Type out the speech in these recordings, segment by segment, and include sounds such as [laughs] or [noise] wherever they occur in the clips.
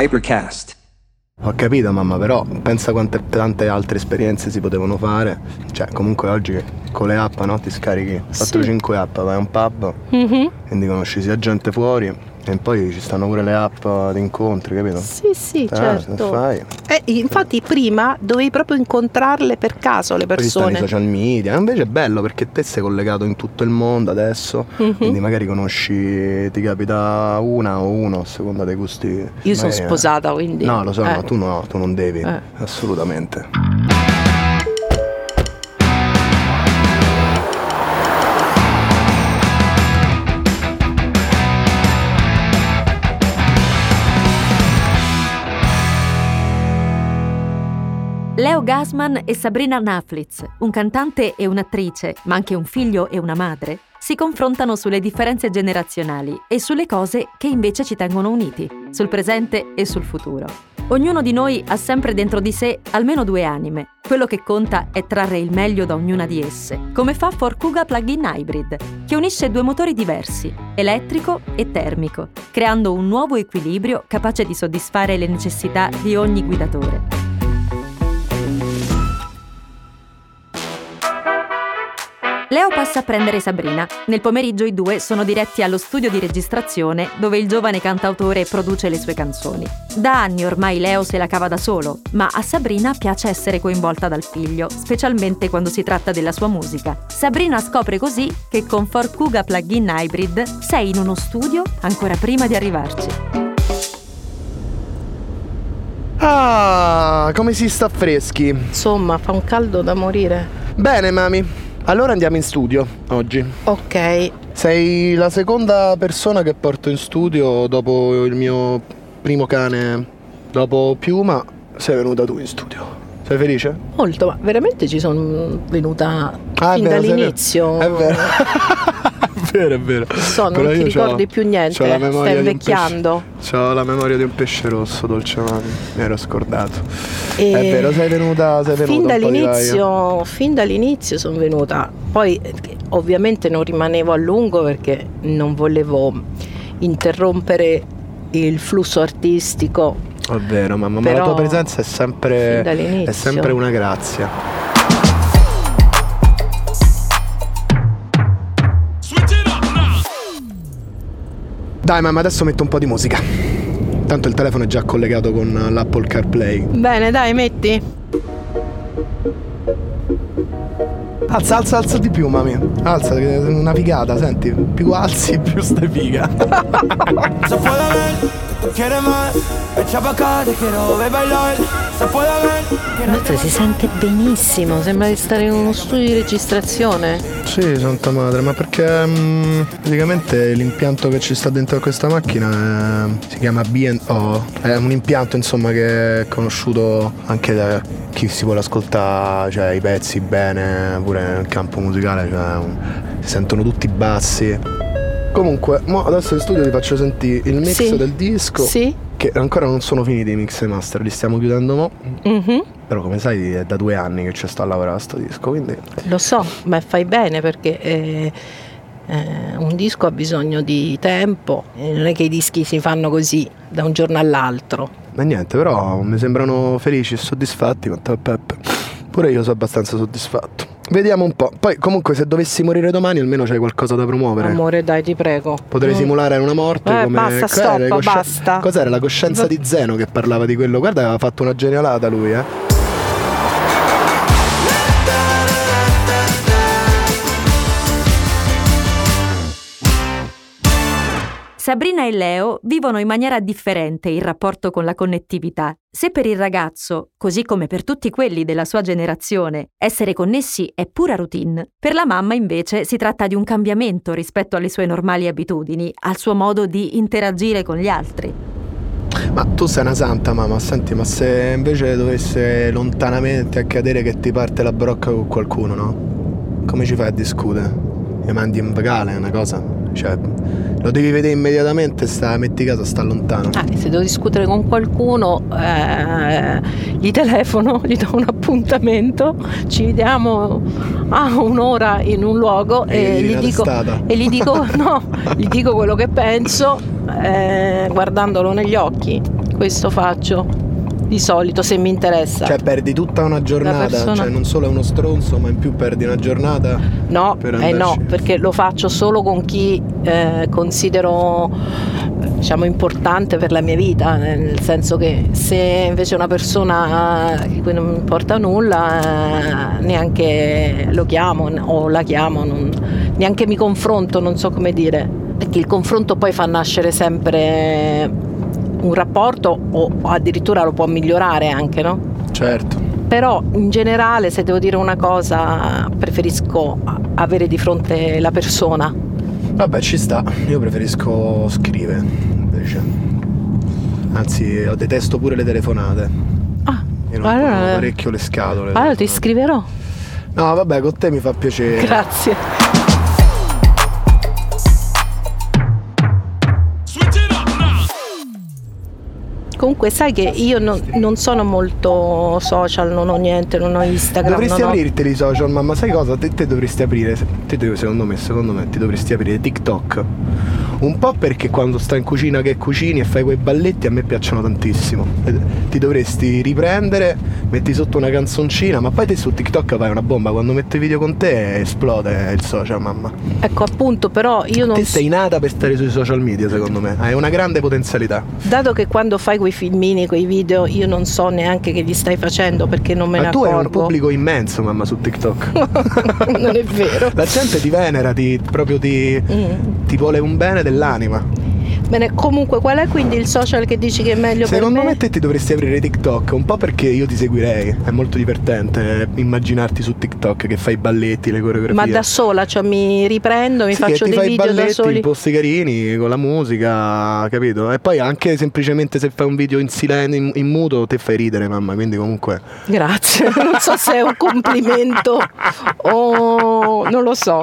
Hypercast. Ho capito mamma, però pensa quante tante altre esperienze si potevano fare. Cioè, comunque oggi con le app, no? Ti scarichi 4-5 app, vai a un pub, Mhm. quindi conosci sia gente fuori e poi ci stanno pure le app di incontri, capito? Sì, sì, Eh, certo. fai. Eh, infatti prima dovevi proprio incontrarle per caso le Poi ci persone. social media, invece è bello perché te sei collegato in tutto il mondo adesso, Mhm. quindi magari conosci, ti capita una o uno a seconda dei gusti. Io sono Magari- sposata, quindi... No, lo so, eh. no, tu no, tu non devi, Eh. assolutamente. Leo Gasman e Sabrina Naflitz, un cantante e un'attrice, ma anche un figlio e una madre, si confrontano sulle differenze generazionali e sulle cose che invece ci tengono uniti, sul presente e sul futuro. Ognuno di noi ha sempre dentro di sé almeno due anime. Quello che conta è trarre il meglio da ognuna di esse, come fa Forcuga Plug-in Hybrid, che unisce due motori diversi, elettrico e termico, creando un nuovo equilibrio capace di soddisfare le necessità di ogni guidatore. Leo passa a prendere Sabrina. Nel pomeriggio i due sono diretti allo studio di registrazione dove il giovane cantautore produce le sue canzoni. Da anni ormai Leo se la cava da solo, ma a Sabrina piace essere coinvolta dal figlio, specialmente quando si tratta della sua musica. Sabrina scopre così che con Forcuga Plug-in Hybrid sei in uno studio ancora prima di arrivarci. Ah, come si sta freschi. Insomma, fa un caldo da morire. Bene, mami. Allora andiamo in studio oggi. Ok, Sei la seconda persona che porto in studio dopo il mio primo cane, dopo Piuma, sei venuta tu in studio. Sei felice? molto, ma veramente ci sono venuta Ah, fin vero, dall'inizio. È vero. [laughs] vero, è vero. So, non Però ti ricordi più niente, stai pesce- invecchiando. C'ho la memoria di un pesce rosso, dolce mami. Mi ero scordato. E È vero, sei venuta, sei venuta fin dall'inizio, fin dall'inizio sono venuta. Poi eh, ovviamente non rimanevo a lungo perché non volevo interrompere il flusso artistico È vero, mamma, ma la tua presenza è sempre, è sempre una grazia. Dai, mamma, adesso metto un po' di musica. Tanto il telefono è già collegato con l'Apple CarPlay. Bene, dai, metti. Alza, alza, alza di più, mami. Alza, che è una figata, senti. Più alzi, [laughs] più stai figa. [laughs] Quieres más, echa pa' acá, te quiero ver bailar. Se puede ver Inoltre si sente benissimo, sembra di stare in uno studio di registrazione. Sì, santa madre, ma perché mm, praticamente l'impianto che ci sta dentro questa macchina è- si chiama B&O, è un impianto insomma che è conosciuto anche da chi si vuole ascoltare cioè, i pezzi bene, pure nel campo musicale, cioè, si sentono tutti bassi. Comunque, mo adesso in studio ti faccio sentire il mix Sì. del disco, Sì? che ancora non sono finiti i mix e master, li stiamo chiudendo mo, Mhm. però come sai è da due anni che ci sto a lavorare a sto disco, quindi Lo so, ma fai bene perché eh, eh, un disco ha bisogno di tempo, non è che i dischi si fanno così da un giorno all'altro. Ma niente, però mi sembrano felici e soddisfatti Matteo e Peppe. Pure io sono abbastanza soddisfatto. Vediamo un po'. Poi comunque se dovessi morire domani almeno c'hai qualcosa da promuovere. Amore, dai, ti prego. Potrei Mm. simulare una morte Eh, come basta, stop, cosci- basta. Cos'era la coscienza di Zeno che parlava di quello? Guarda, aveva fatto una genialata lui, eh. Sabrina e Leo vivono in maniera differente il rapporto con la connettività. Se per il ragazzo, così come per tutti quelli della sua generazione, essere connessi è pura routine, per la mamma invece si tratta di un cambiamento rispetto alle sue normali abitudini, al suo modo di interagire con gli altri. Ma tu sei una santa, mamma. Senti, ma se invece dovesse lontanamente accadere che ti parte la brocca con qualcuno, no? Come ci fai a discutere? Mi mandi in vocale una cosa? Cioè, lo devi vedere immediatamente, sta, metti caso, sta lontano. Ah, se devo discutere con qualcuno, eh, gli telefono, [laughs] gli do un appuntamento, ci vediamo a un'ora in un luogo E e, gli dico, e gli dico [laughs] no, gli dico quello che penso eh, guardandolo negli occhi. Questo faccio di solito se mi interessa. Cioè perdi tutta una giornata, persona- cioè non solo è uno stronzo, ma in più perdi una giornata. No, per eh no, perché lo faccio solo con chi eh, considero diciamo importante per la mia vita, nel senso che se invece una persona di cui non mi importa nulla, eh, neanche lo chiamo o la chiamo, non- neanche mi confronto, non so come dire, perché il confronto poi fa nascere sempre un rapporto o addirittura lo può migliorare anche, no? Certo. Però in generale, se devo dire una cosa, preferisco avere di fronte la persona. Vabbè, ci sta. Io preferisco scrivere, invece. Anzi, io detesto pure le telefonate. Ah, Io non allora, parecchio le scatole. allora ti scriverò. No, vabbè, con te mi fa piacere. Grazie. Comunque sai che io non, non sono molto social, non ho niente, non ho Instagram. Dovresti non ho- aprirteli i social, mamma, sai cosa? Te, te dovresti aprire, te devi- secondo me, secondo me, ti dovresti aprire TikTok. Un po' perché quando stai in cucina che cucini e fai quei balletti a me piacciono tantissimo. Ti dovresti riprendere, metti sotto una canzoncina, ma poi te su TikTok fai una bomba, quando metto i video con te esplode il social, mamma. Ecco appunto, però io non Te sei nata per stare sui social media, secondo me. Hai una grande potenzialità. dato che quando fai quei filmini, quei video, io non so neanche che li stai facendo perché non me Ma ne tu hai un accorgo. pubblico immenso, mamma, su TikTok. [laughs] non è vero. La gente ti venera, ti, proprio ti, Mm. ti vuole un bene dell'anima. Bene, comunque qual è quindi il social che dici che è meglio Secondo per me? me te ti dovresti aprire TikTok, un po' perché io ti seguirei, è molto divertente immaginarti su TikTok che fai i balletti, le coreografie. Ma da sola, cioè mi riprendo, mi Sì, faccio dei video da balletti, soli. i posti carini con la musica, capito? E poi anche semplicemente se fai un video in silenzio, in, in muto, te fai ridere, mamma, quindi comunque Grazie, [laughs] non so se è un complimento [laughs] o non lo so.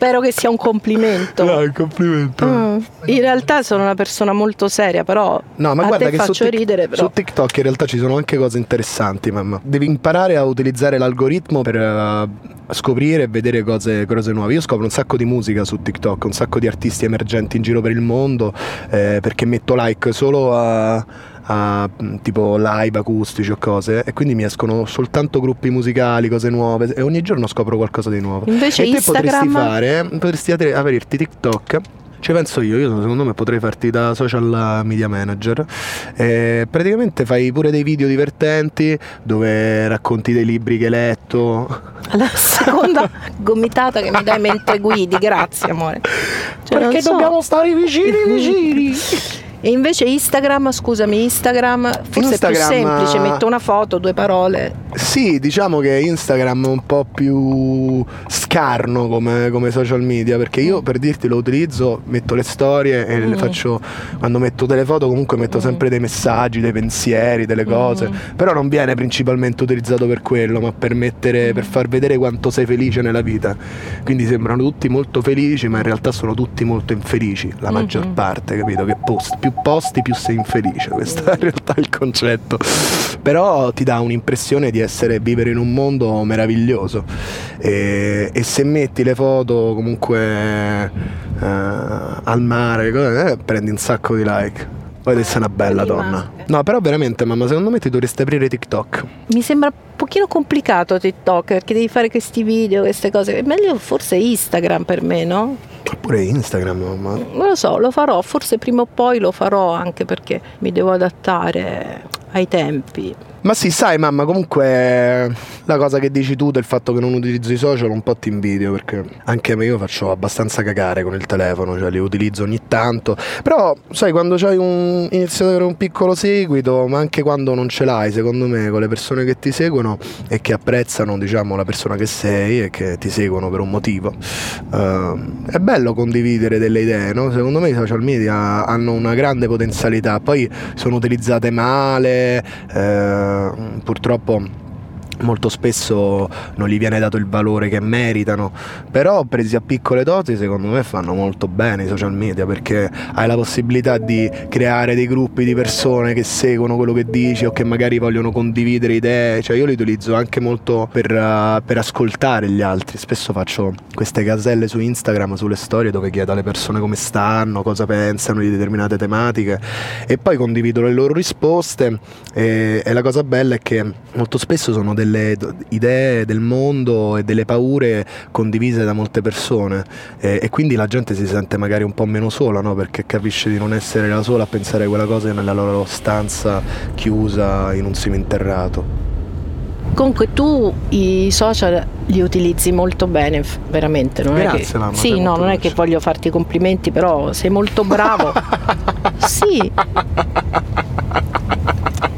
Spero che sia un complimento. un complimento. Mm. In realtà sono una persona molto seria, però No, ma a guarda te che su, faccio Tik- ridere, però. su TikTok in realtà ci sono anche cose interessanti, mamma. Devi imparare a utilizzare l'algoritmo per eh, scoprire e vedere cose, cose nuove. Io scopro un sacco di musica su TikTok, un sacco di artisti emergenti in giro per il mondo, eh, perché metto like solo a, a, mh, tipo live acustici o cose e quindi mi escono soltanto gruppi musicali, cose nuove e ogni giorno scopro qualcosa di nuovo. Invece e te Instagram potresti fare, potresti apri- aprirti TikTok. Ci penso io, io secondo me potrei farti da social media manager. E praticamente fai pure dei video divertenti dove racconti dei libri che hai letto. la seconda [laughs] gomitata che mi dai mentre guidi, grazie amore. Cioè, Perché so. dobbiamo stare vicini vicini. [laughs] E invece Instagram, scusami, Instagram forse è più Instagram, semplice, eh, metto una foto, due parole. Sì, diciamo che Instagram è un po' più scarno come, come social media, perché io per dirti lo utilizzo, metto le storie e le Mm. faccio, quando metto delle foto comunque metto Mm. sempre dei messaggi, dei pensieri, delle cose, Mm. però non viene principalmente utilizzato per quello, ma per mettere, Mm. per far vedere quanto sei felice nella vita. Quindi sembrano tutti molto felici, ma in realtà sono tutti molto infelici, la maggior Mhm. parte, capito? Che post, più posti più sei infelice, [laughs] questo è in realtà il concetto. Però ti dà un'impressione di essere vivere in un mondo meraviglioso e, e se metti le foto comunque eh, al mare, eh, prendi un sacco di like. Poi te sei una bella donna. No, però veramente, mamma, secondo me ti dovresti aprire TikTok. Mi sembra un pochino complicato TikTok perché devi fare questi video, queste cose. È meglio forse Instagram per me, no? Oppure Instagram, mamma. Non lo so, lo farò, forse prima o poi lo farò anche perché mi devo adattare ai tempi. Ma sì, sai mamma, comunque la cosa che dici tu del fatto che non utilizzo i social un po' ti invidio perché anche me io faccio abbastanza cagare con il telefono, cioè li utilizzo ogni tanto. Però sai, quando c'hai un inizi ad avere un piccolo seguito, ma anche quando non ce l'hai, secondo me, con le persone che ti seguono e che apprezzano, diciamo, la persona che sei e che ti seguono per un motivo. eh, è bello condividere delle idee, no? Secondo me i social media hanno una grande potenzialità, poi sono utilizzate male, eh, purtroppo molto spesso non gli viene dato il valore che meritano, però presi a piccole doti secondo me fanno molto bene i social media perché hai la possibilità di creare dei gruppi di persone che seguono quello che dici o che magari vogliono condividere idee, cioè io li utilizzo anche molto per, uh, per ascoltare gli altri, spesso faccio queste caselle su Instagram, sulle storie dove chiedo alle persone come stanno, cosa pensano di determinate tematiche e poi condivido le loro risposte. E, e la cosa bella è che molto spesso sono delle delle idee del mondo e delle paure condivise da molte persone e, e quindi la gente si sente magari un po' meno sola no? perché capisce di non essere la sola a pensare quella cosa nella loro stanza chiusa in un seminterrato. Comunque tu i social li utilizzi molto bene, veramente. Non Grazie, è che... mamma. Sì, no, non è che voglio farti complimenti, però sei molto bravo. [laughs] sì.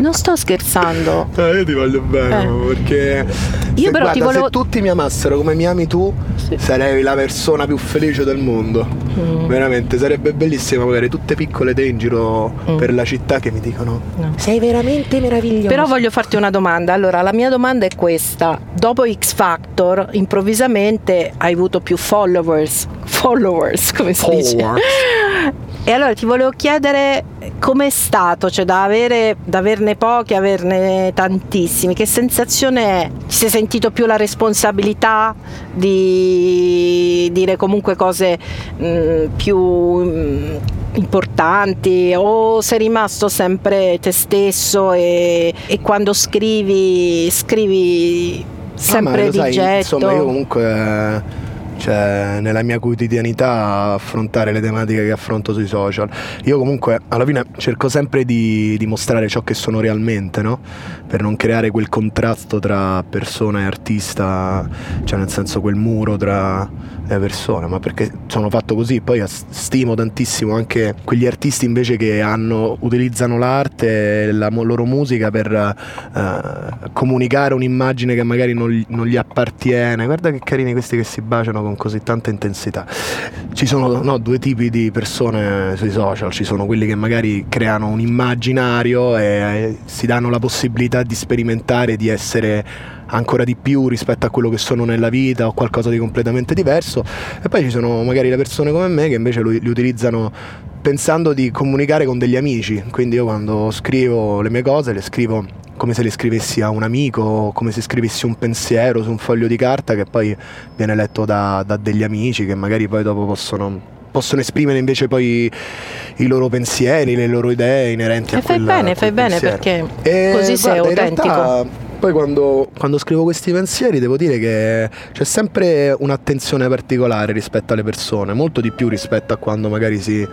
Non sto scherzando. No, io ti voglio bene, Eh. perché Io se, però guarda, ti volevo- se tutti mi amassero come mi ami tu, Sì. sarei la persona più felice del mondo. Mm. Veramente, sarebbe bellissimo magari tutte piccole te in giro Mm. per la città che mi dicono No. sei veramente meraviglioso. Però voglio farti una domanda. Allora, la mia domanda è questa. Dopo X Factor, improvvisamente hai avuto più followers. Followers, come si dice? E allora ti volevo chiedere com'è stato, cioè da, avere, da averne pochi, averne tantissimi, che sensazione è? Ti sei sentito più la responsabilità di dire comunque cose mh, più mh, importanti o sei rimasto sempre te stesso e, e quando scrivi scrivi sempre Ah, ma lo di sai, getto? Insomma, io comunque eh, cioè, nella mia quotidianità affrontare le tematiche che affronto sui social. Io comunque alla fine cerco sempre di, di mostrare ciò che sono realmente, no? Per non creare quel contrasto tra persona e artista, cioè nel senso quel muro tra le persone, ma perché sono fatto così. Poi stimo tantissimo anche quegli artisti invece che hanno, utilizzano l'arte e la loro musica per eh, comunicare un'immagine che magari non non gli appartiene. Guarda che carini questi che si baciano con così tanta intensità. Ci sono no, due tipi di persone sui social, ci sono quelli che magari creano un immaginario e eh, si danno la possibilità di sperimentare, di essere ancora di più rispetto a quello che sono nella vita o qualcosa di completamente diverso e poi ci sono magari le persone come me che invece lo- li utilizzano pensando di comunicare con degli amici quindi io quando scrivo le mie cose le scrivo come se le scrivessi a un amico come se scrivessi un pensiero su un foglio di carta che poi viene letto da, da degli amici che magari poi dopo possono possono esprimere invece poi i loro pensieri, le loro idee inerenti a E fai quel bene, fai quel bene pensiero. perché E così sei guarda, in autentico. Poi quando, quando scrivo questi pensieri devo dire che c'è sempre un'attenzione particolare rispetto alle persone, molto di più rispetto a quando magari si,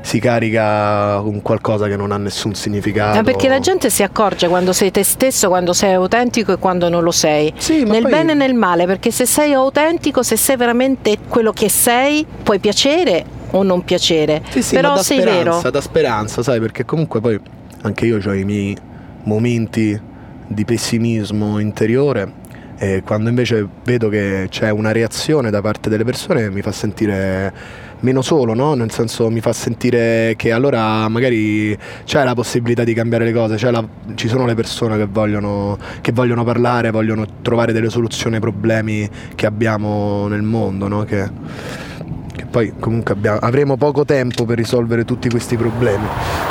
si carica con qualcosa che non ha nessun significato. Ma perché la gente si accorge quando sei te stesso, quando sei autentico e quando non lo sei. Sì, ma nel poi- bene e nel male, perché se sei autentico, se sei veramente quello che sei, puoi piacere o non piacere. Sì, sì, Però sei speranza, vero. dà speranza, sai, perché comunque poi anche io ho i miei momenti di pessimismo interiore e quando invece vedo che c'è una reazione da parte delle persone mi fa sentire meno solo, no? Nel senso mi fa sentire che allora magari c'è la possibilità di cambiare le cose, la- ci sono le persone che vogliono, che vogliono parlare, vogliono trovare delle soluzioni ai problemi che abbiamo nel mondo, no? Che, che poi comunque abbiamo- avremo poco tempo per risolvere tutti questi problemi.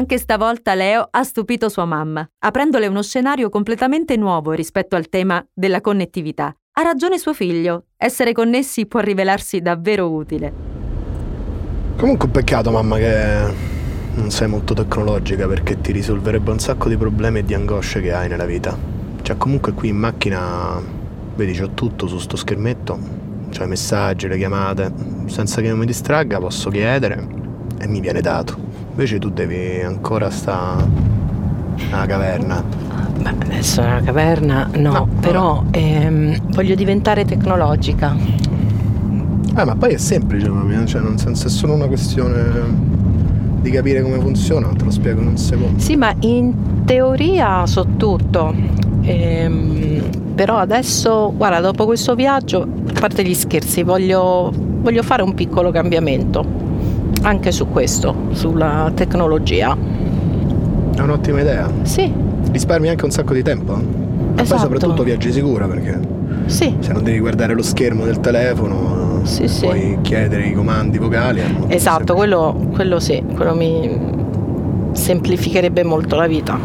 Anche stavolta Leo ha stupito sua mamma, aprendole uno scenario completamente nuovo rispetto al tema della connettività. Ha ragione suo figlio, essere connessi può rivelarsi davvero utile. Comunque un peccato mamma che non sei molto tecnologica perché ti risolverebbe un sacco di problemi e di angosce che hai nella vita. Cioè comunque qui in macchina, vedi c'ho tutto su sto schermetto, c'ho i messaggi, le chiamate, senza che non mi distragga posso chiedere e mi viene dato. Invece tu devi ancora sta nella caverna. Beh, adesso nella caverna no, No, però ehm, voglio diventare tecnologica. Eh ma poi è semplice mamma, cioè nel senso è solo una questione di capire come funziona, te lo spiego in un secondo. Sì, ma in teoria so tutto. Ehm, però adesso, guarda, dopo questo viaggio, a parte gli scherzi, voglio, voglio fare un piccolo cambiamento. Anche su questo, sulla tecnologia. È un'ottima idea. Sì. Risparmi anche un sacco di tempo. E esatto. poi soprattutto viaggi sicura perché sì. se non devi guardare lo schermo del telefono sì, puoi sì. chiedere i comandi vocali. Esatto, quello, quello sì, quello mi semplificherebbe molto la vita.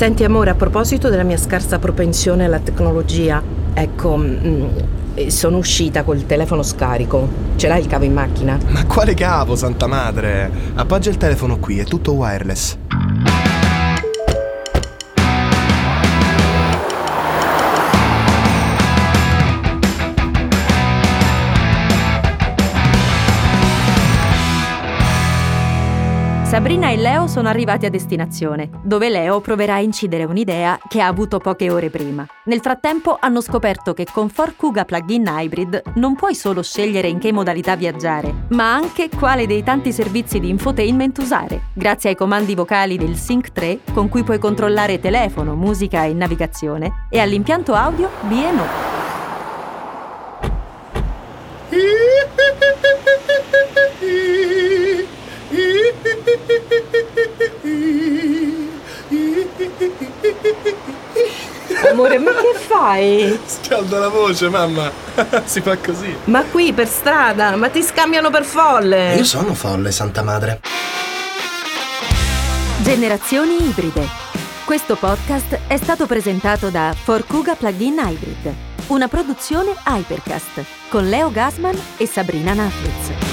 Senti amore, a proposito della mia scarsa propensione alla tecnologia, ecco, mh, sono uscita col telefono scarico. Ce l'hai il cavo in macchina? Ma quale cavo, santa madre? Appoggia il telefono qui, è tutto wireless. Sabrina e Leo sono arrivati a destinazione, dove Leo proverà a incidere un'idea che ha avuto poche ore prima. Nel frattempo hanno scoperto che con Ford Kuga Plug-in Hybrid non puoi solo scegliere in che modalità viaggiare, ma anche quale dei tanti servizi di infotainment usare, grazie ai comandi vocali del Sync 3 con cui puoi controllare telefono, musica e navigazione, e all'impianto audio B&O. [laughs] fai? Scalda la voce, mamma. [laughs] si fa così. Ma qui per strada, ma ti scambiano per folle. Io sono folle, santa madre. Generazioni ibride. Questo podcast è stato presentato da Forcuga Plugin Hybrid, una produzione Hypercast con Leo Gasman e Sabrina Naflitz.